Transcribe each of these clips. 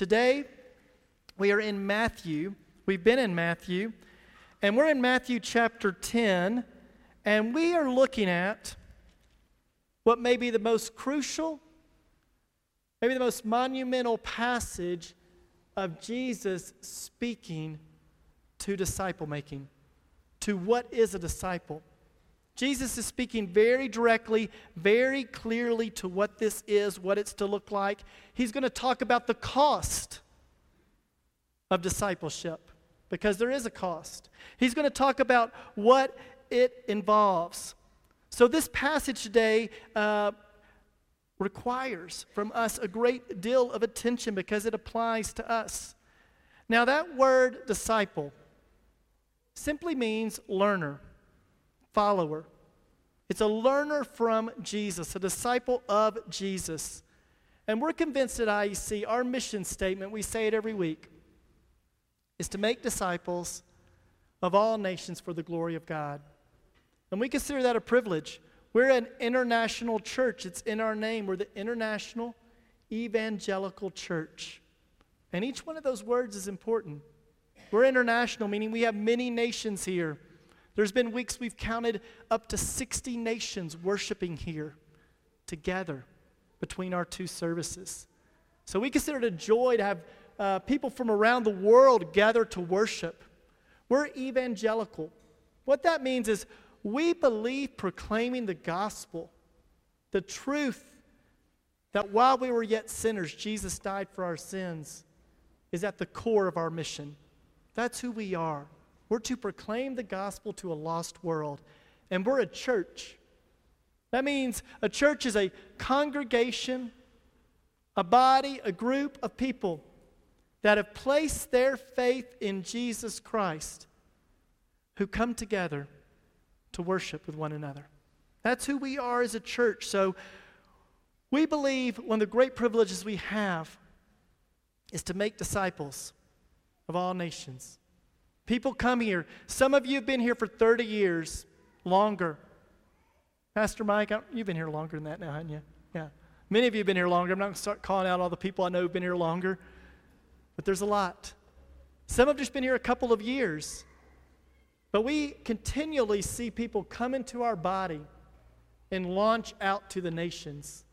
Today, we are in Matthew. We've been in Matthew, and we're in Matthew chapter 10, and we are looking at what may be the most crucial, maybe the most monumental passage of Jesus speaking to disciple making, to what is a disciple. Jesus is speaking very directly, very clearly to what this is, what it's to look like. He's going to talk about the cost of discipleship because there is a cost. He's going to talk about what it involves. So, this passage today uh, requires from us a great deal of attention because it applies to us. Now, that word disciple simply means learner, follower. It's a learner from Jesus, a disciple of Jesus. And we're convinced at IEC, our mission statement, we say it every week, is to make disciples of all nations for the glory of God. And we consider that a privilege. We're an international church, it's in our name. We're the International Evangelical Church. And each one of those words is important. We're international, meaning we have many nations here. There's been weeks we've counted up to 60 nations worshiping here together between our two services. So we consider it a joy to have uh, people from around the world gather to worship. We're evangelical. What that means is we believe proclaiming the gospel, the truth that while we were yet sinners, Jesus died for our sins, is at the core of our mission. That's who we are. We're to proclaim the gospel to a lost world, and we're a church. That means a church is a congregation, a body, a group of people that have placed their faith in Jesus Christ who come together to worship with one another. That's who we are as a church. So we believe one of the great privileges we have is to make disciples of all nations. People come here. Some of you have been here for 30 years, longer. Pastor Mike, you've been here longer than that now, haven't you? Yeah. Many of you have been here longer. I'm not going to start calling out all the people I know who've been here longer, but there's a lot. Some have just been here a couple of years. But we continually see people come into our body and launch out to the nations.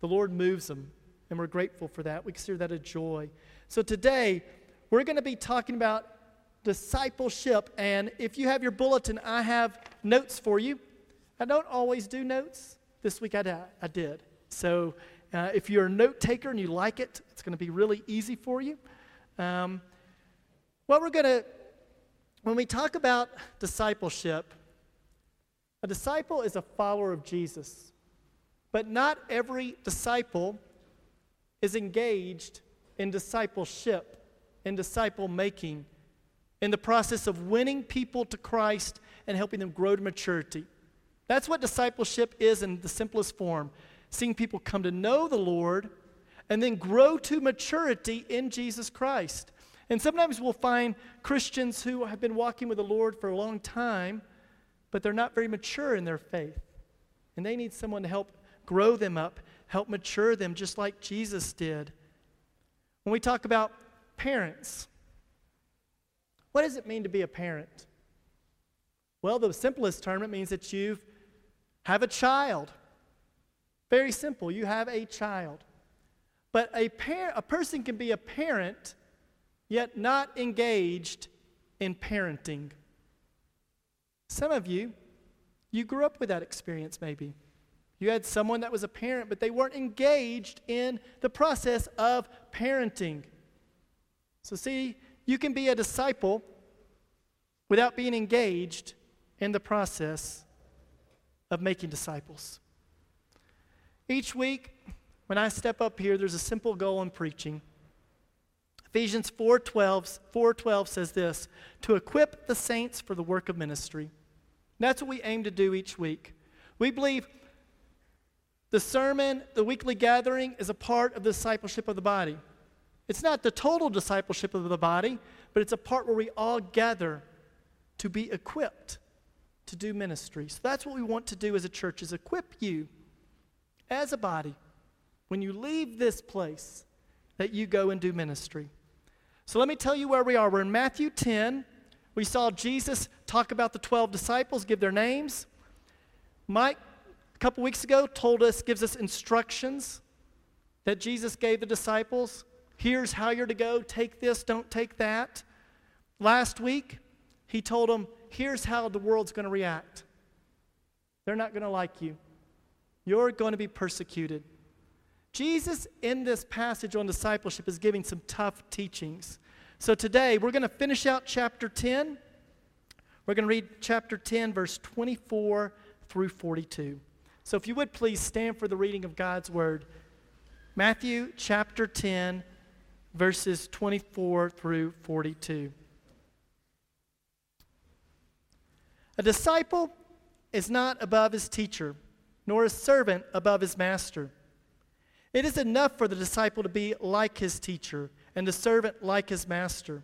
The Lord moves them, and we're grateful for that. We consider that a joy. So today, we're going to be talking about discipleship. And if you have your bulletin, I have notes for you. I don't always do notes. This week I, did. So uh, if you're a note taker and you like it, it's going to be really easy for you. Um, what we're going to when we talk about discipleship, a disciple is a follower of Jesus. But not every disciple is engaged in discipleship, in disciple making, in the process of winning people to Christ and helping them grow to maturity. That's what discipleship is in the simplest form seeing people come to know the Lord and then grow to maturity in Jesus Christ. And sometimes we'll find Christians who have been walking with the Lord for a long time, but they're not very mature in their faith. And they need someone to help grow them up, help mature them, just like Jesus did. When we talk about parents, what does it mean to be a parent? Well, the simplest term, it means that you have a child. Very simple. You have a child. But a, par- a person can be a parent yet not engaged in parenting. Some of you, you grew up with that experience maybe. You had someone that was a parent, but they weren't engaged in the process of parenting. So, see, you can be a disciple without being engaged in the process of making disciples. Each week, when I step up here, there's a simple goal in preaching. Ephesians 4:12 4:12 says this, to equip the saints for the work of ministry. That's what we aim to do each week. We believe the sermon, the weekly gathering is a part of the discipleship of the body. It's not the total discipleship of the body, but it's a part where we all gather to be equipped to do ministry. So that's what we want to do as a church is equip you as a body when you leave this place that you go and do ministry. So let me tell you where we are. We're in Matthew 10. We saw Jesus talk about the 12 disciples, give their names. Mike, a couple weeks ago, told us, gives us instructions that Jesus gave the disciples. Here's how you're to go. Take this, don't take that. Last week, he told them, here's how the world's going to react. They're not going to like you. You're going to be persecuted. Jesus, in this passage on discipleship, is giving some tough teachings. So today, we're going to finish out chapter 10. We're going to read chapter 10, verse 24 through 42. So if you would please stand for the reading of God's word. Matthew chapter 10, verses 24 through 42. A disciple is not above his teacher, nor a servant above his master. It is enough for the disciple to be like his teacher and the servant like his master.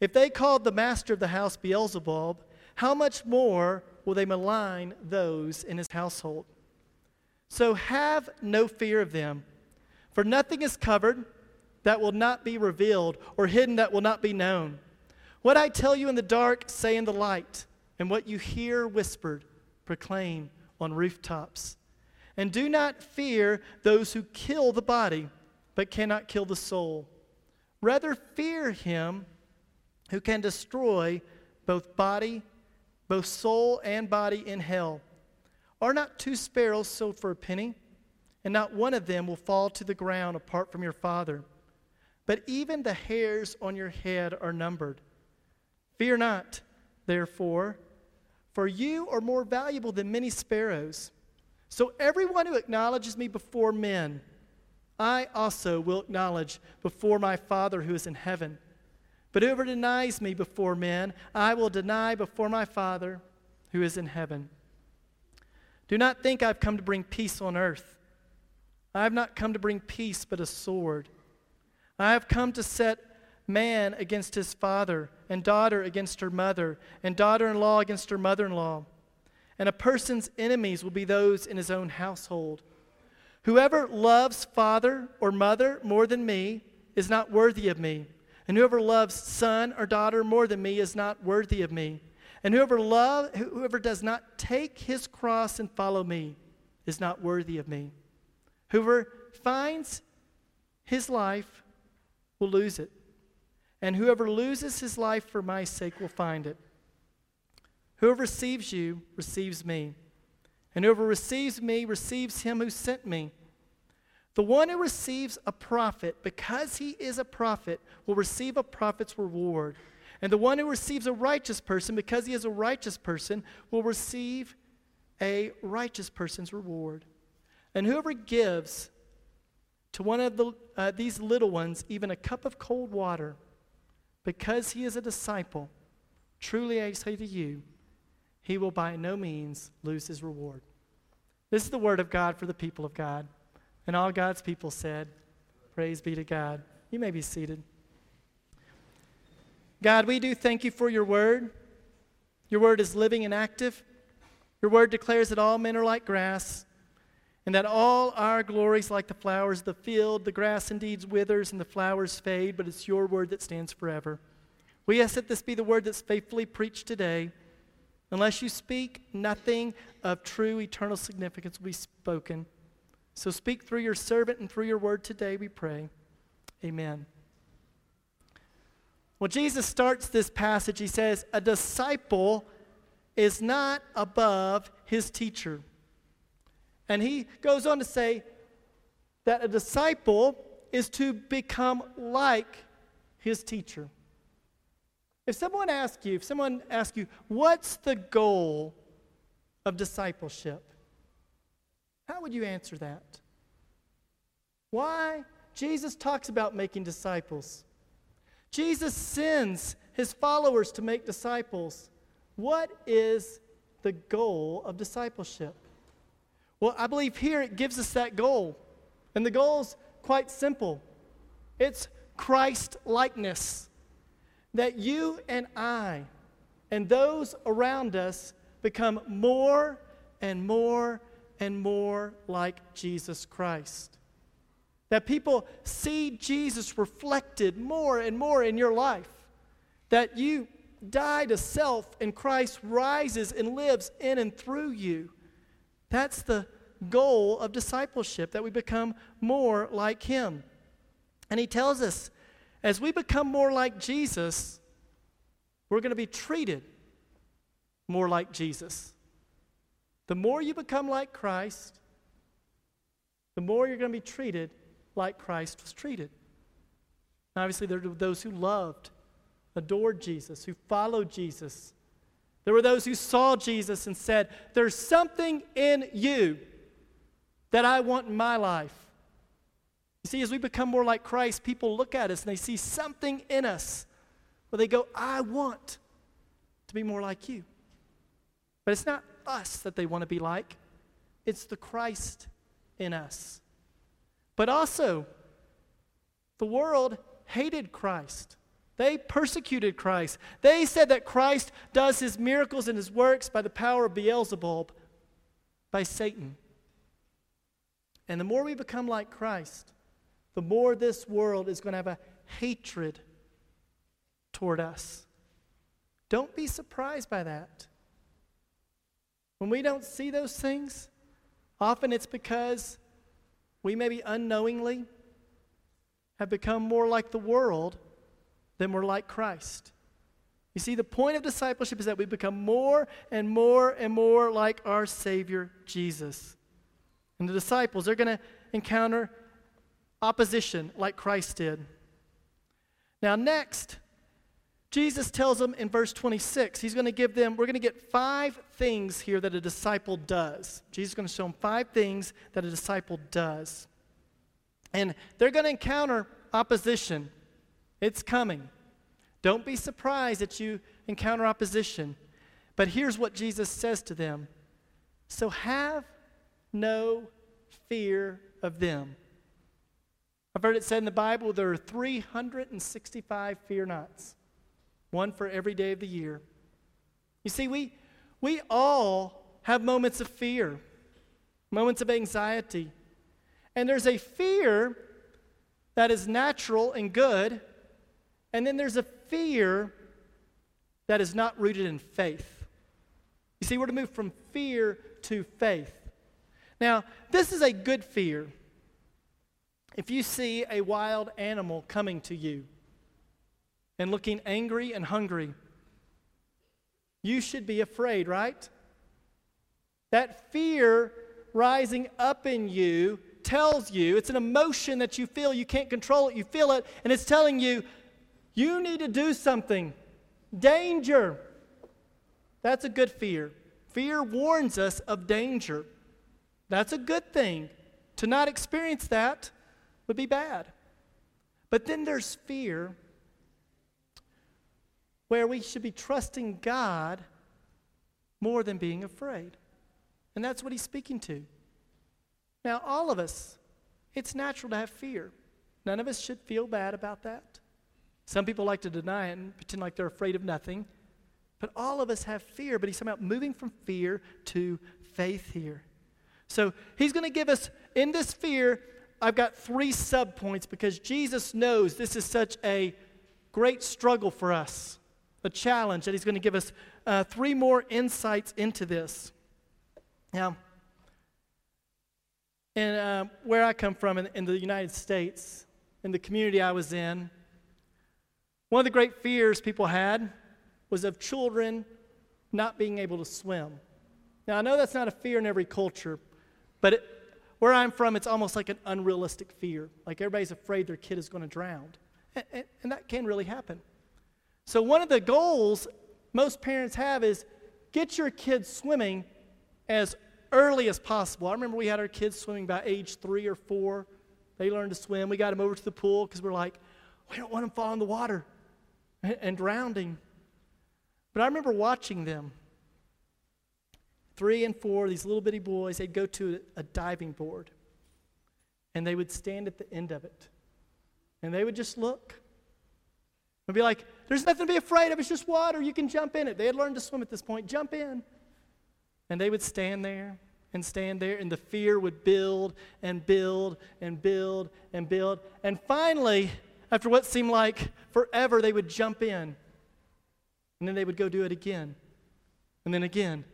If they called the master of the house Beelzebub, how much more will they malign those in his household? So have no fear of them, for nothing is covered that will not be revealed, or hidden that will not be known. What I tell you in the dark, say in the light, and what you hear whispered, proclaim on rooftops. And do not fear those who kill the body, but cannot kill the soul. Rather, fear him who can destroy both body, both soul and body in hell. Are not two sparrows sold for a penny? And not one of them will fall to the ground apart from your Father. But even the hairs on your head are numbered. Fear not, therefore, for you are more valuable than many sparrows. So everyone who acknowledges me before men, I also will acknowledge before my Father who is in heaven. But whoever denies me before men, I will deny before my Father who is in heaven. Do not think I've come to bring peace on earth. I have not come to bring peace, but a sword. I have come to set man against his father, and daughter against her mother, and daughter in law against her mother in law and a person's enemies will be those in his own household. Whoever loves father or mother more than me is not worthy of me. And whoever loves son or daughter more than me is not worthy of me. And whoever love whoever does not take his cross and follow me is not worthy of me. Whoever finds his life will lose it. And whoever loses his life for my sake will find it. Whoever receives you receives me, and whoever receives me receives him who sent me. The one who receives a prophet, because he is a prophet, will receive a prophet's reward. And the one who receives a righteous person, because he is a righteous person, will receive a righteous person's reward. And whoever gives to one of the, uh, these little ones even a cup of cold water, because he is a disciple, truly I say to you, he will by no means lose his reward. This is the word of God for the people of God. And all God's people said, Praise be to God. You may be seated. God, we do thank you for your word. Your word is living and active. Your word declares that all men are like grass, and that all our glories like the flowers of the field. The grass indeed withers and the flowers fade, but it's your word that stands forever. We ask that this be the word that's faithfully preached today. Unless you speak, nothing of true eternal significance will be spoken. So speak through your servant and through your word today, we pray. Amen. Well, Jesus starts this passage. He says, A disciple is not above his teacher. And he goes on to say that a disciple is to become like his teacher. If someone asks you, if someone asks you, what's the goal of discipleship? How would you answer that? Why? Jesus talks about making disciples. Jesus sends his followers to make disciples. What is the goal of discipleship? Well, I believe here it gives us that goal. And the goal is quite simple it's Christ likeness that you and I and those around us become more and more and more like Jesus Christ. That people see Jesus reflected more and more in your life. That you die to self and Christ rises and lives in and through you. That's the goal of discipleship, that we become more like Him. And He tells us as we become more like Jesus, we're going to be treated more like Jesus. The more you become like Christ, the more you're going to be treated like Christ was treated. Obviously, there are those who loved, adored Jesus, who followed Jesus. There were those who saw Jesus and said, There's something in you that I want in my life. You see, as we become more like Christ, people look at us and they see something in us where they go, I want to be more like you. But it's not us that they want to be like, it's the Christ in us. But also, the world hated Christ. They persecuted Christ. They said that Christ does his miracles and his works by the power of Beelzebub, by Satan. And the more we become like Christ, the more this world is going to have a hatred toward us. Don't be surprised by that. When we don't see those things, often it's because we maybe unknowingly have become more like the world than we're like Christ. You see, the point of discipleship is that we become more and more and more like our Savior Jesus. And the disciples, they're going to encounter opposition like Christ did. Now, next, Jesus tells them in verse 26, he's going to give them, we're going to get five things here that a disciple does. Jesus is going to show them five things that a disciple does. And they're going to encounter opposition. It's coming. Don't be surprised that you encounter opposition. But here's what Jesus says to them So have no fear of them. I've heard it said in the Bible there are 365 fear nots, one for every day of the year. You see, we, we all have moments of fear, moments of anxiety. And there's a fear that is natural and good, and then there's a fear that is not rooted in faith. You see, we're to move from fear to faith. Now, this is a good fear. If you see a wild animal coming to you and looking angry and hungry, you should be afraid, right? That fear rising up in you tells you, it's an emotion that you feel, you can't control it, you feel it, and it's telling you, you need to do something. Danger. That's a good fear. Fear warns us of danger. That's a good thing. To not experience that would be bad. But then there's fear where we should be trusting God more than being afraid. And that's what he's speaking to. Now, all of us, it's natural to have fear. None of us should feel bad about that. Some people like to deny it and pretend like they're afraid of nothing. But all of us have fear, but he's somehow moving from fear to faith here. So he's going to give us, in this fear, I've got three subpoints because Jesus knows this is such a great struggle for us, a challenge that he's going to give us uh, three more insights into this. Now, and uh, where I come from in, in the United States, in the community I was in, one of the great fears people had was of children not being able to swim. Now, I know that's not a fear in every culture, but it, where I'm from, it's almost like an unrealistic fear. Like everybody's afraid their kid is going to drown. And, and, and that can really happen. So, one of the goals most parents have is get your kids swimming as early as possible. I remember we had our kids swimming by age three or four. They learned to swim. We got them over to the pool because we're like, we don't want them falling in the water and drowning. But I remember watching them three and four, these little bitty boys, they'd go to a diving board and they would stand at the end of it and they would just look and be like, There's nothing to be afraid of, it's just water, you can jump in it. They had learned to swim at this point, jump in. And they would stand there and stand there, and the fear would build and build and build and build. And finally, after what seemed like forever, they would jump in. And then they would go do it again. And then again.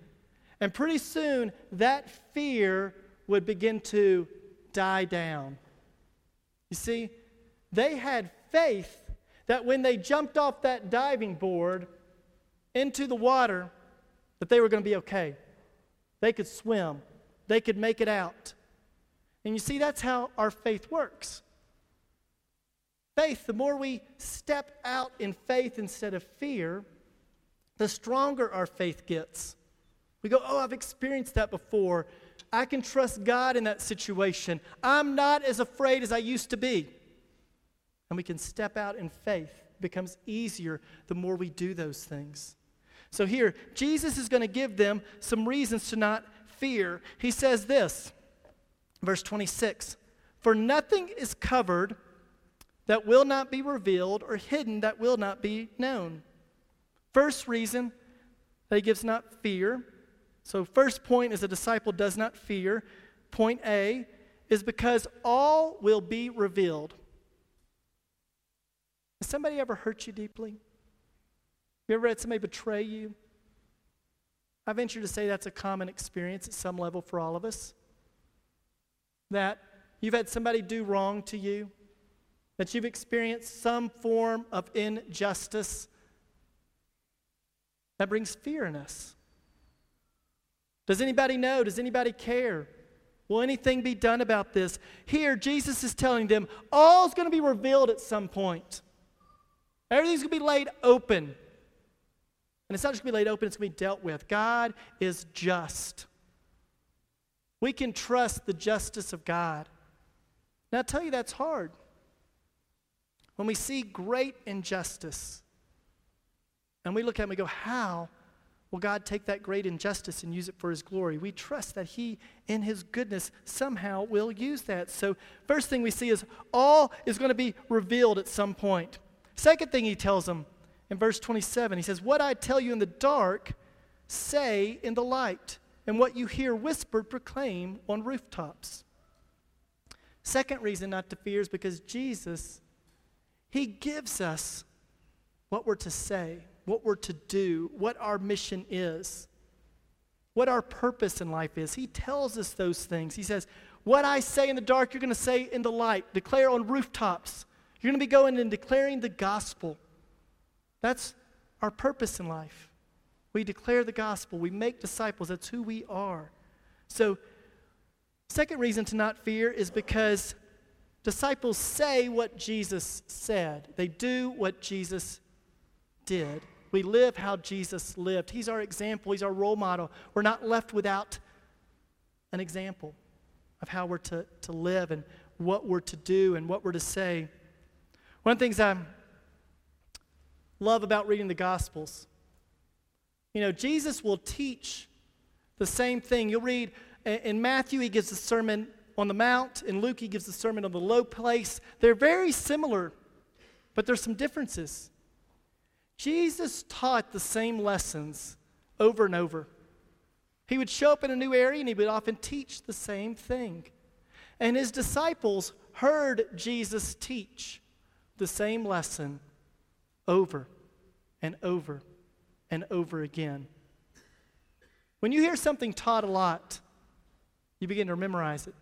And pretty soon, that fear would begin to die down. You see, they had faith that when they jumped off that diving board into the water, that they were going to be okay. They could swim, they could make it out. And you see, that's how our faith works. Faith, the more we step out in faith instead of fear, the stronger our faith gets. We go, Oh, I've experienced that before. I can trust God in that situation. I'm not as afraid as I used to be. And we can step out in faith. It becomes easier the more we do those things. So here, Jesus is going to give them some reasons to not fear. He says this, verse 26 For nothing is covered that will not be revealed, or hidden that will not be known. First reason that he gives not fear. So, first point is a disciple does not fear. Point A is because all will be revealed. Has somebody ever hurt you deeply? Have You ever had somebody betray you? I venture to say that's a common experience at some level for all of us. That you've had somebody do wrong to you, that you've experienced some form of injustice. That brings fear in us. Does anybody know? Does anybody care? Will anything be done about this? Here, Jesus is telling them all's going to be revealed at some point. Everything's going to be laid open. And it's not just going to be laid open, it's going to be dealt with. God is just. We can trust the justice of God. Now, I tell you, that's hard. When we see great injustice, and we look at it and we go, How will God take that great injustice and use it for His glory? We trust that He, in His goodness, somehow will use that. So, first thing we see is all is going to be revealed at some point. Second thing He tells them in verse 27. He says, What I tell you in the dark, say in the light, and what you hear whispered, proclaim on rooftops. Second reason not to fear is because Jesus, He gives us what we're to say, what we're to do, what our mission is, what our purpose in life is. He tells us those things. He says, What I say in the dark, you're going to say in the light. Declare on rooftops. You're going to be going and declaring the gospel. That's our purpose in life. We declare the gospel, we make disciples. That's who we are. So, second reason to not fear is because disciples say what Jesus said, they do what Jesus did. We live how Jesus lived. He's our example, He's our role model. We're not left without an example of how we're to, to live and what we're to do and what we're to say. One of the things I'm love about reading the Gospels. You know, Jesus will teach the same thing. You'll read in Matthew, he gives a Sermon on the Mount. and Luke, he gives the Sermon on the Low Place. They're very similar, but there's some differences. Jesus taught the same lessons over and over. He would show up in a new area and he would often teach the same thing. And his disciples heard Jesus teach the same lesson over and over and over again. When you hear something taught a lot, you begin to memorize it.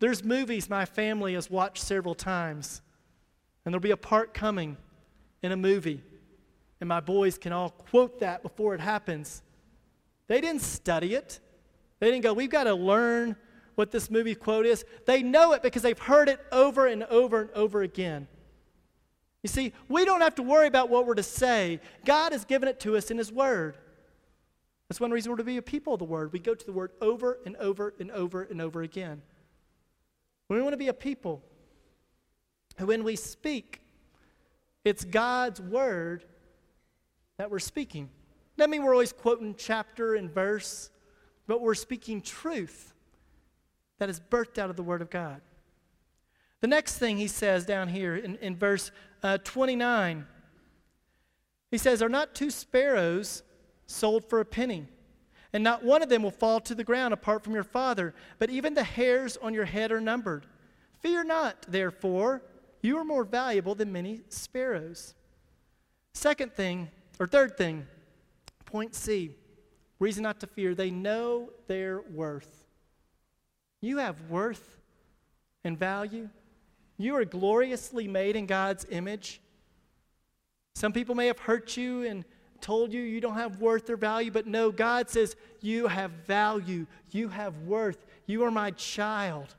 There's movies my family has watched several times, and there'll be a part coming in a movie, and my boys can all quote that before it happens. They didn't study it. They didn't go, we've got to learn what this movie quote is. They know it because they've heard it over and over and over again. You see, we don't have to worry about what we're to say. God has given it to us in His Word. That's one reason we're to be a people of the Word. We go to the Word over and over and over and over again. We want to be a people who, when we speak, it's God's Word that we're speaking. That mean we're always quoting chapter and verse, but we're speaking truth that is birthed out of the Word of God. The next thing he says down here in, in verse uh, 29, he says, Are not two sparrows sold for a penny? And not one of them will fall to the ground apart from your Father, but even the hairs on your head are numbered. Fear not, therefore, you are more valuable than many sparrows. Second thing, or third thing, point C, reason not to fear, they know their worth. You have worth and value. You are gloriously made in God's image. Some people may have hurt you and told you you don't have worth or value, but no, God says you have value, you have worth, you are my child.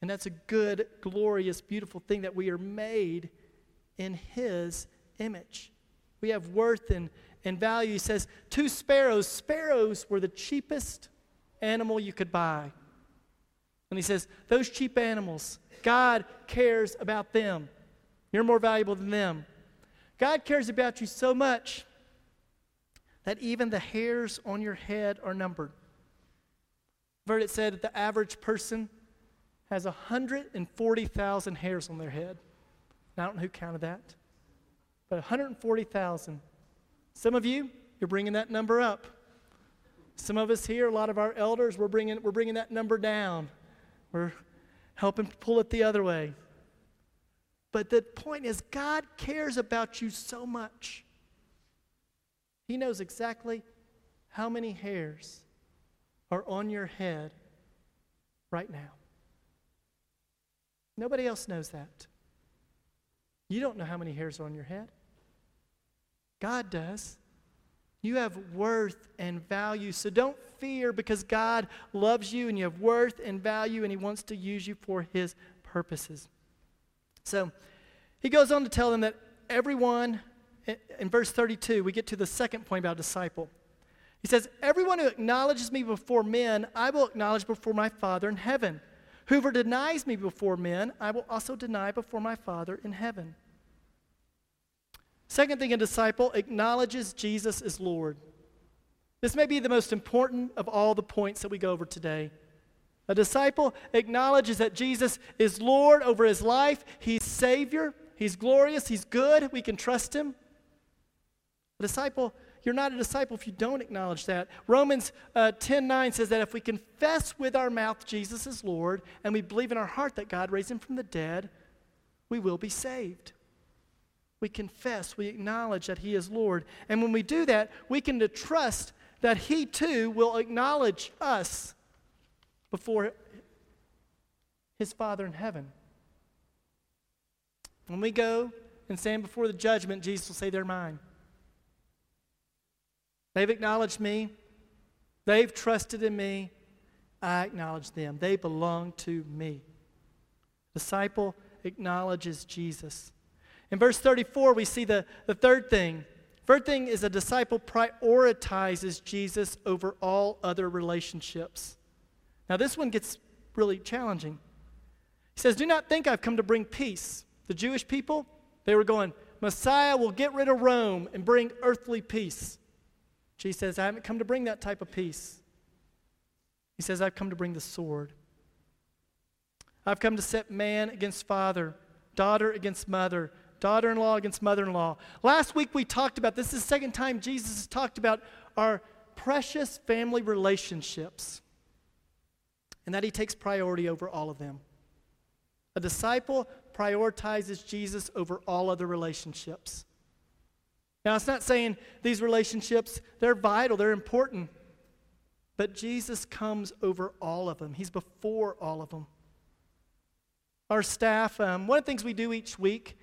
And that's a good, glorious, beautiful thing that we are made in His image. We have worth and, and value. He says, two sparrows. Sparrows were the cheapest animal you could buy. And he says, those cheap animals, God cares about them. You're more valuable than them. God cares about you so much that even the hairs on your head are numbered. I've heard it said that the average person has 140,000 hairs on their head. I don't know who counted that, but 140,000. Some of you, you're bringing that number up. Some of us here, a lot of our elders, we're bringing, we're bringing that number down. We're helping pull it the other way. But the point is, God cares about you so much he knows exactly how many hairs are on your head right now. Nobody else knows that. You don't know how many hairs are on your head. God does. You have worth and value. So don't fear because God loves you and you have worth and value and He wants to use you for His purposes. So he goes on to tell them that everyone in verse 32, we get to the second point about disciple. He says, Everyone who acknowledges me before men, I will acknowledge before my Father in heaven. Whoever denies me before men, I will also deny before my Father in heaven. Second thing, a disciple acknowledges Jesus as Lord. This may be the most important of all the points that we go over today. A disciple acknowledges that Jesus is Lord over his life, he's Savior, he's glorious, he's good, we can trust him. A disciple, you're not a disciple if you don't acknowledge that. Romans uh, 10 9 says that if we confess with our mouth Jesus is Lord and we believe in our heart that God raised him from the dead, we will be saved. We confess, we acknowledge that he is Lord. And when we do that, we can trust that he too will acknowledge us before his Father in heaven. When we go and stand before the judgment, Jesus will say, They're mine. They've acknowledged me. They've trusted in me. I acknowledge them. They belong to me. Disciple acknowledges Jesus. In verse 34, we see the, the third thing. Third thing is a disciple prioritizes Jesus over all other relationships. Now, this one gets really challenging. He says, Do not think I've come to bring peace. The Jewish people, they were going, Messiah will get rid of Rome and bring earthly peace. Jesus says, I haven't come to bring that type of peace. He says, I've come to bring the sword. I've come to set man against father, daughter against mother, daughter in law against mother in law. Last week we talked about this is the second time Jesus has talked about our precious family relationships and that he takes priority over all of them. A disciple prioritizes Jesus over all other relationships. Now, it's not saying these relationships, they're vital, they're important, but Jesus comes over all of them. He's before all of them. Our staff, um, one of the things we do each week,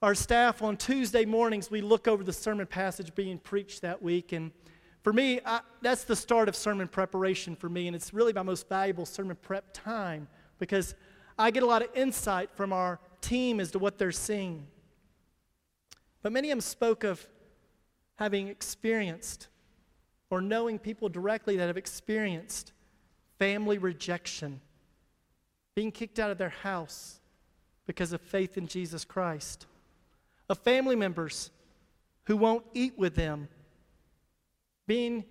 our staff on Tuesday mornings, we look over the sermon passage being preached that week. And for me, I, that's the start of sermon preparation for me. And it's really my most valuable sermon prep time because I get a lot of insight from our team as to what they're seeing. But many of them spoke of having experienced or knowing people directly that have experienced family rejection, being kicked out of their house because of faith in Jesus Christ, of family members who won't eat with them, being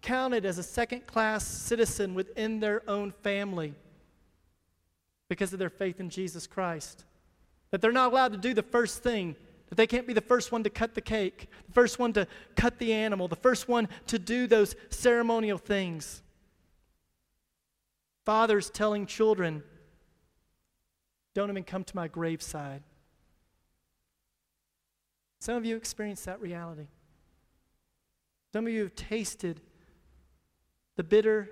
counted as a second class citizen within their own family because of their faith in Jesus Christ. That they're not allowed to do the first thing that they can't be the first one to cut the cake, the first one to cut the animal, the first one to do those ceremonial things. Fathers telling children, don't even come to my graveside. Some of you experienced that reality. Some of you have tasted the bitter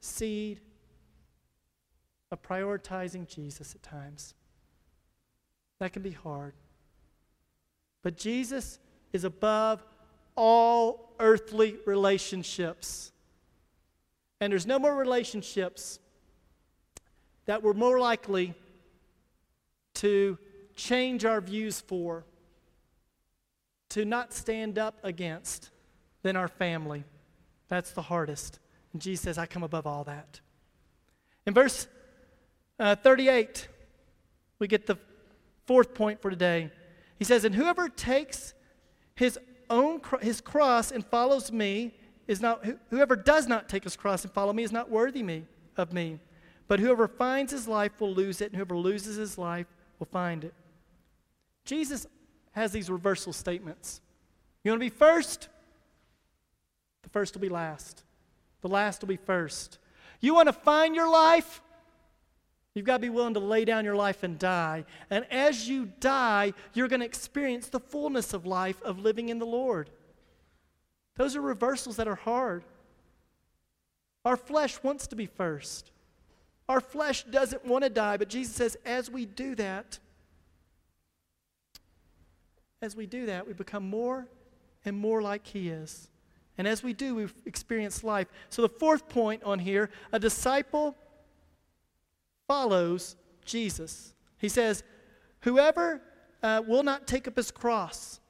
seed of prioritizing Jesus at times. That can be hard. But Jesus is above all earthly relationships. And there's no more relationships that we're more likely to change our views for, to not stand up against, than our family. That's the hardest. And Jesus says, I come above all that. In verse uh, 38, we get the fourth point for today. He says, And whoever takes his own his cross and follows me is not whoever does not take his cross and follow me is not worthy me of me. But whoever finds his life will lose it, and whoever loses his life will find it. Jesus has these reversal statements. You want to be first? The first will be last. The last will be first. You want to find your life? You've got to be willing to lay down your life and die. And as you die, you're going to experience the fullness of life of living in the Lord. Those are reversals that are hard. Our flesh wants to be first. Our flesh doesn't want to die, but Jesus says, as we do that, as we do that, we become more and more like He is. And as we do, we experience life. So, the fourth point on here a disciple follows Jesus. He says, Whoever uh, will not take up his cross.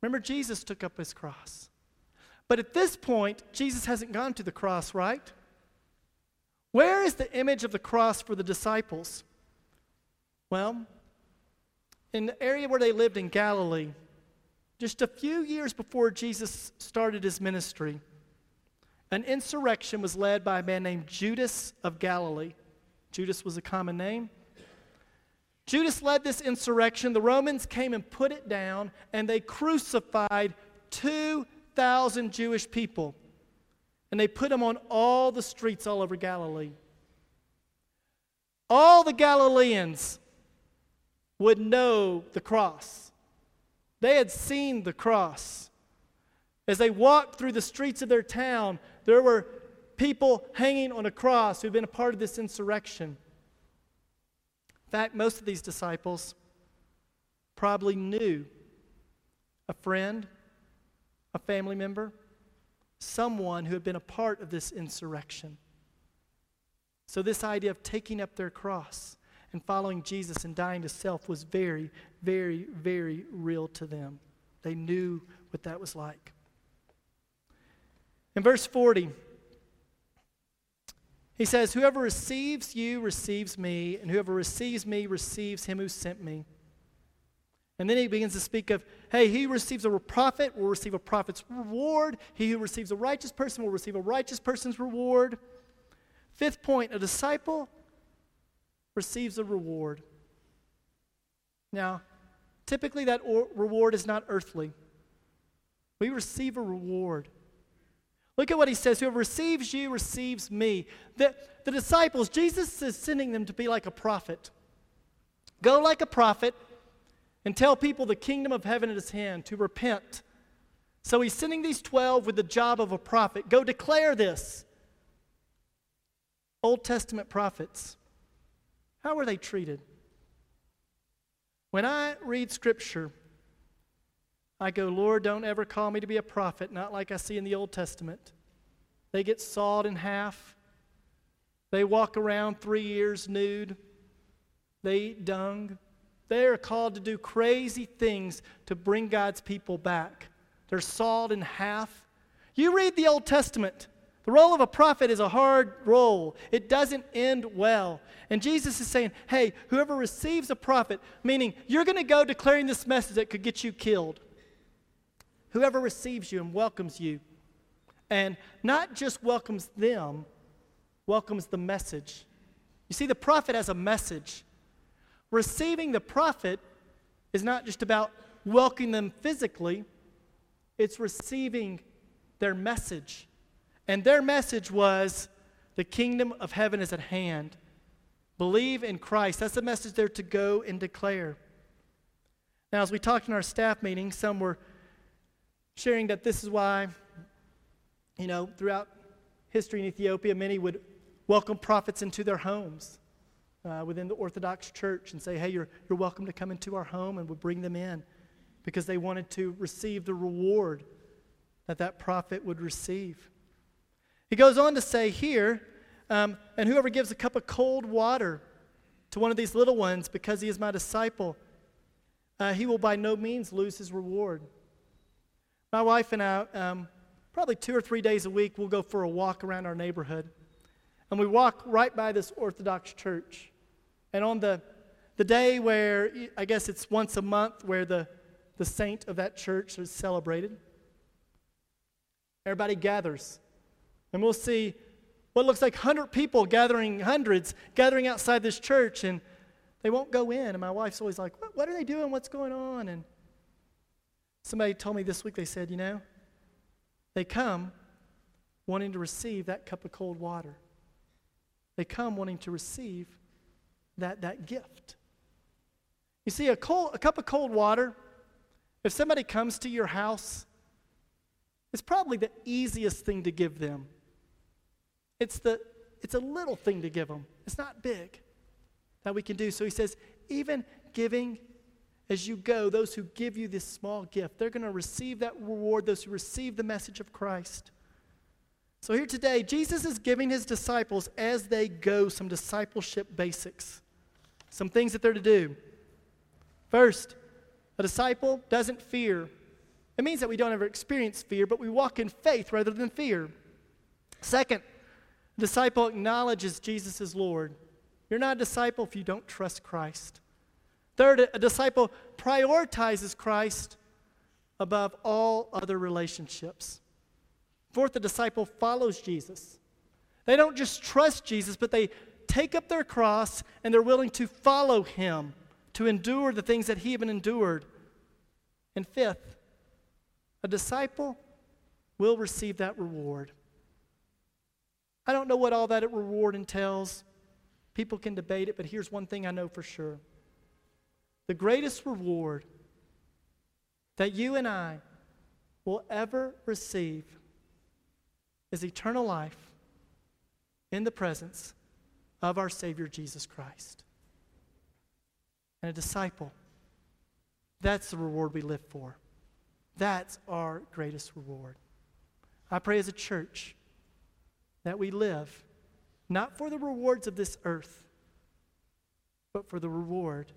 Remember, Jesus took up his cross. But at this point, Jesus hasn't gone to the cross, right? Where is the image of the cross for the disciples? Well, in the area where they lived in Galilee, just a few years before Jesus started his ministry, an insurrection was led by a man named Judas of Galilee. Judas was a common name. Judas led this insurrection. The Romans came and put it down, and they crucified 2,000 Jewish people. And they put them on all the streets all over Galilee. All the Galileans would know the cross. They had seen the cross. As they walked through the streets of their town, there were people hanging on a cross who've been a part of this insurrection. In fact, most of these disciples probably knew a friend, a family member, someone who had been a part of this insurrection. So, this idea of taking up their cross and following Jesus and dying to self was very, very, very real to them. They knew what that was like. In verse 40, he says, Whoever receives you receives me, and whoever receives me receives him who sent me. And then he begins to speak of, hey, he who receives a prophet will receive a prophet's reward. He who receives a righteous person will receive a righteous person's reward. Fifth point a disciple receives a reward. Now, typically that reward is not earthly. We receive a reward. Look at what he says whoever receives you receives me. The, the disciples, Jesus is sending them to be like a prophet. Go like a prophet and tell people the kingdom of heaven is hand, to repent. So he's sending these 12 with the job of a prophet. Go declare this. Old Testament prophets, how were they treated? When I read scripture, I go, Lord, don't ever call me to be a prophet, not like I see in the Old Testament. They get sawed in half. They walk around three years nude. They eat dung. They are called to do crazy things to bring God's people back. They're sawed in half. You read the Old Testament. The role of a prophet is a hard role. It doesn't end well. And Jesus is saying, hey, whoever receives a prophet, meaning you're going to go declaring this message that could get you killed. Whoever receives you and welcomes you, and not just welcomes them, welcomes the message. You see, the prophet has a message. Receiving the prophet is not just about welcoming them physically, it's receiving their message. And their message was the kingdom of heaven is at hand. Believe in Christ. That's the message they're to go and declare. Now, as we talked in our staff meeting, some were sharing that this is why, you know, throughout history in Ethiopia, many would welcome prophets into their homes uh, within the Orthodox Church and say, hey, you're, you're welcome to come into our home, and would bring them in because they wanted to receive the reward that that prophet would receive. He goes on to say here, um, and whoever gives a cup of cold water to one of these little ones because he is my disciple, uh, he will by no means lose his reward. My wife and I, um, probably two or three days a week, we'll go for a walk around our neighborhood. And we walk right by this Orthodox church. And on the, the day where, I guess it's once a month, where the, the saint of that church is celebrated, everybody gathers. And we'll see what looks like 100 people gathering, hundreds gathering outside this church. And they won't go in. And my wife's always like, what, what are they doing? What's going on? And somebody told me this week, they said, you know, they come wanting to receive that cup of cold water. They come wanting to receive that, that gift. You see, a, cold, a cup of cold water, if somebody comes to your house, it's probably the easiest thing to give them. It's, the, it's a little thing to give them, it's not big that we can do. So he says, even giving as you go, those who give you this small gift, they're going to receive that reward, those who receive the message of Christ. So here today, Jesus is giving his disciples as they go some discipleship basics, some things that they're to do. First, a disciple doesn't fear. It means that we don't ever experience fear, but we walk in faith rather than fear. Second, a disciple acknowledges Jesus as Lord. You're not a disciple if you don't trust Christ. Third, a disciple prioritizes Christ above all other relationships. Fourth, a disciple follows Jesus. They don't just trust Jesus, but they take up their cross and they're willing to follow him, to endure the things that he even endured. And fifth, a disciple will receive that reward. I don't know what all that reward entails. People can debate it, but here's one thing I know for sure the greatest reward that you and I will ever receive is eternal life in the presence of our Savior Jesus Christ. And a disciple, that's the reward we live for. That's our greatest reward. I pray as a church that we live not for the rewards of this earth, but for the reward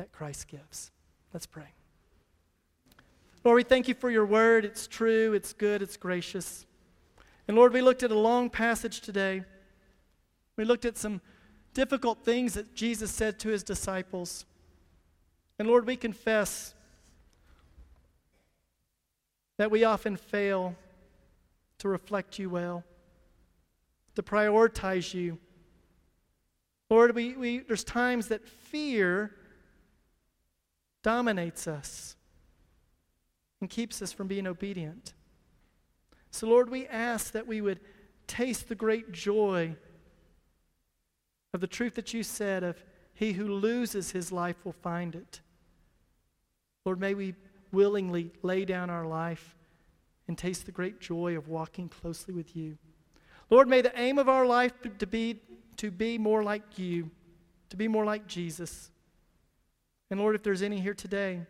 that Christ gives. Let's pray. Lord, we thank you for your word. It's true, it's good, it's gracious. And Lord, we looked at a long passage today. We looked at some difficult things that Jesus said to his disciples. And Lord, we confess that we often fail to reflect you well to prioritize you. Lord, we, we, there's times that fear dominates us and keeps us from being obedient. So, Lord, we ask that we would taste the great joy of the truth that you said of he who loses his life will find it. Lord, may we willingly lay down our life and taste the great joy of walking closely with you. Lord, may the aim of our life to be to be more like you, to be more like Jesus. And Lord, if there's any here today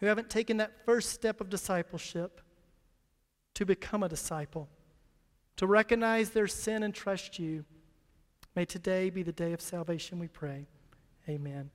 who haven't taken that first step of discipleship to become a disciple, to recognize their sin and trust you, may today be the day of salvation, we pray. Amen.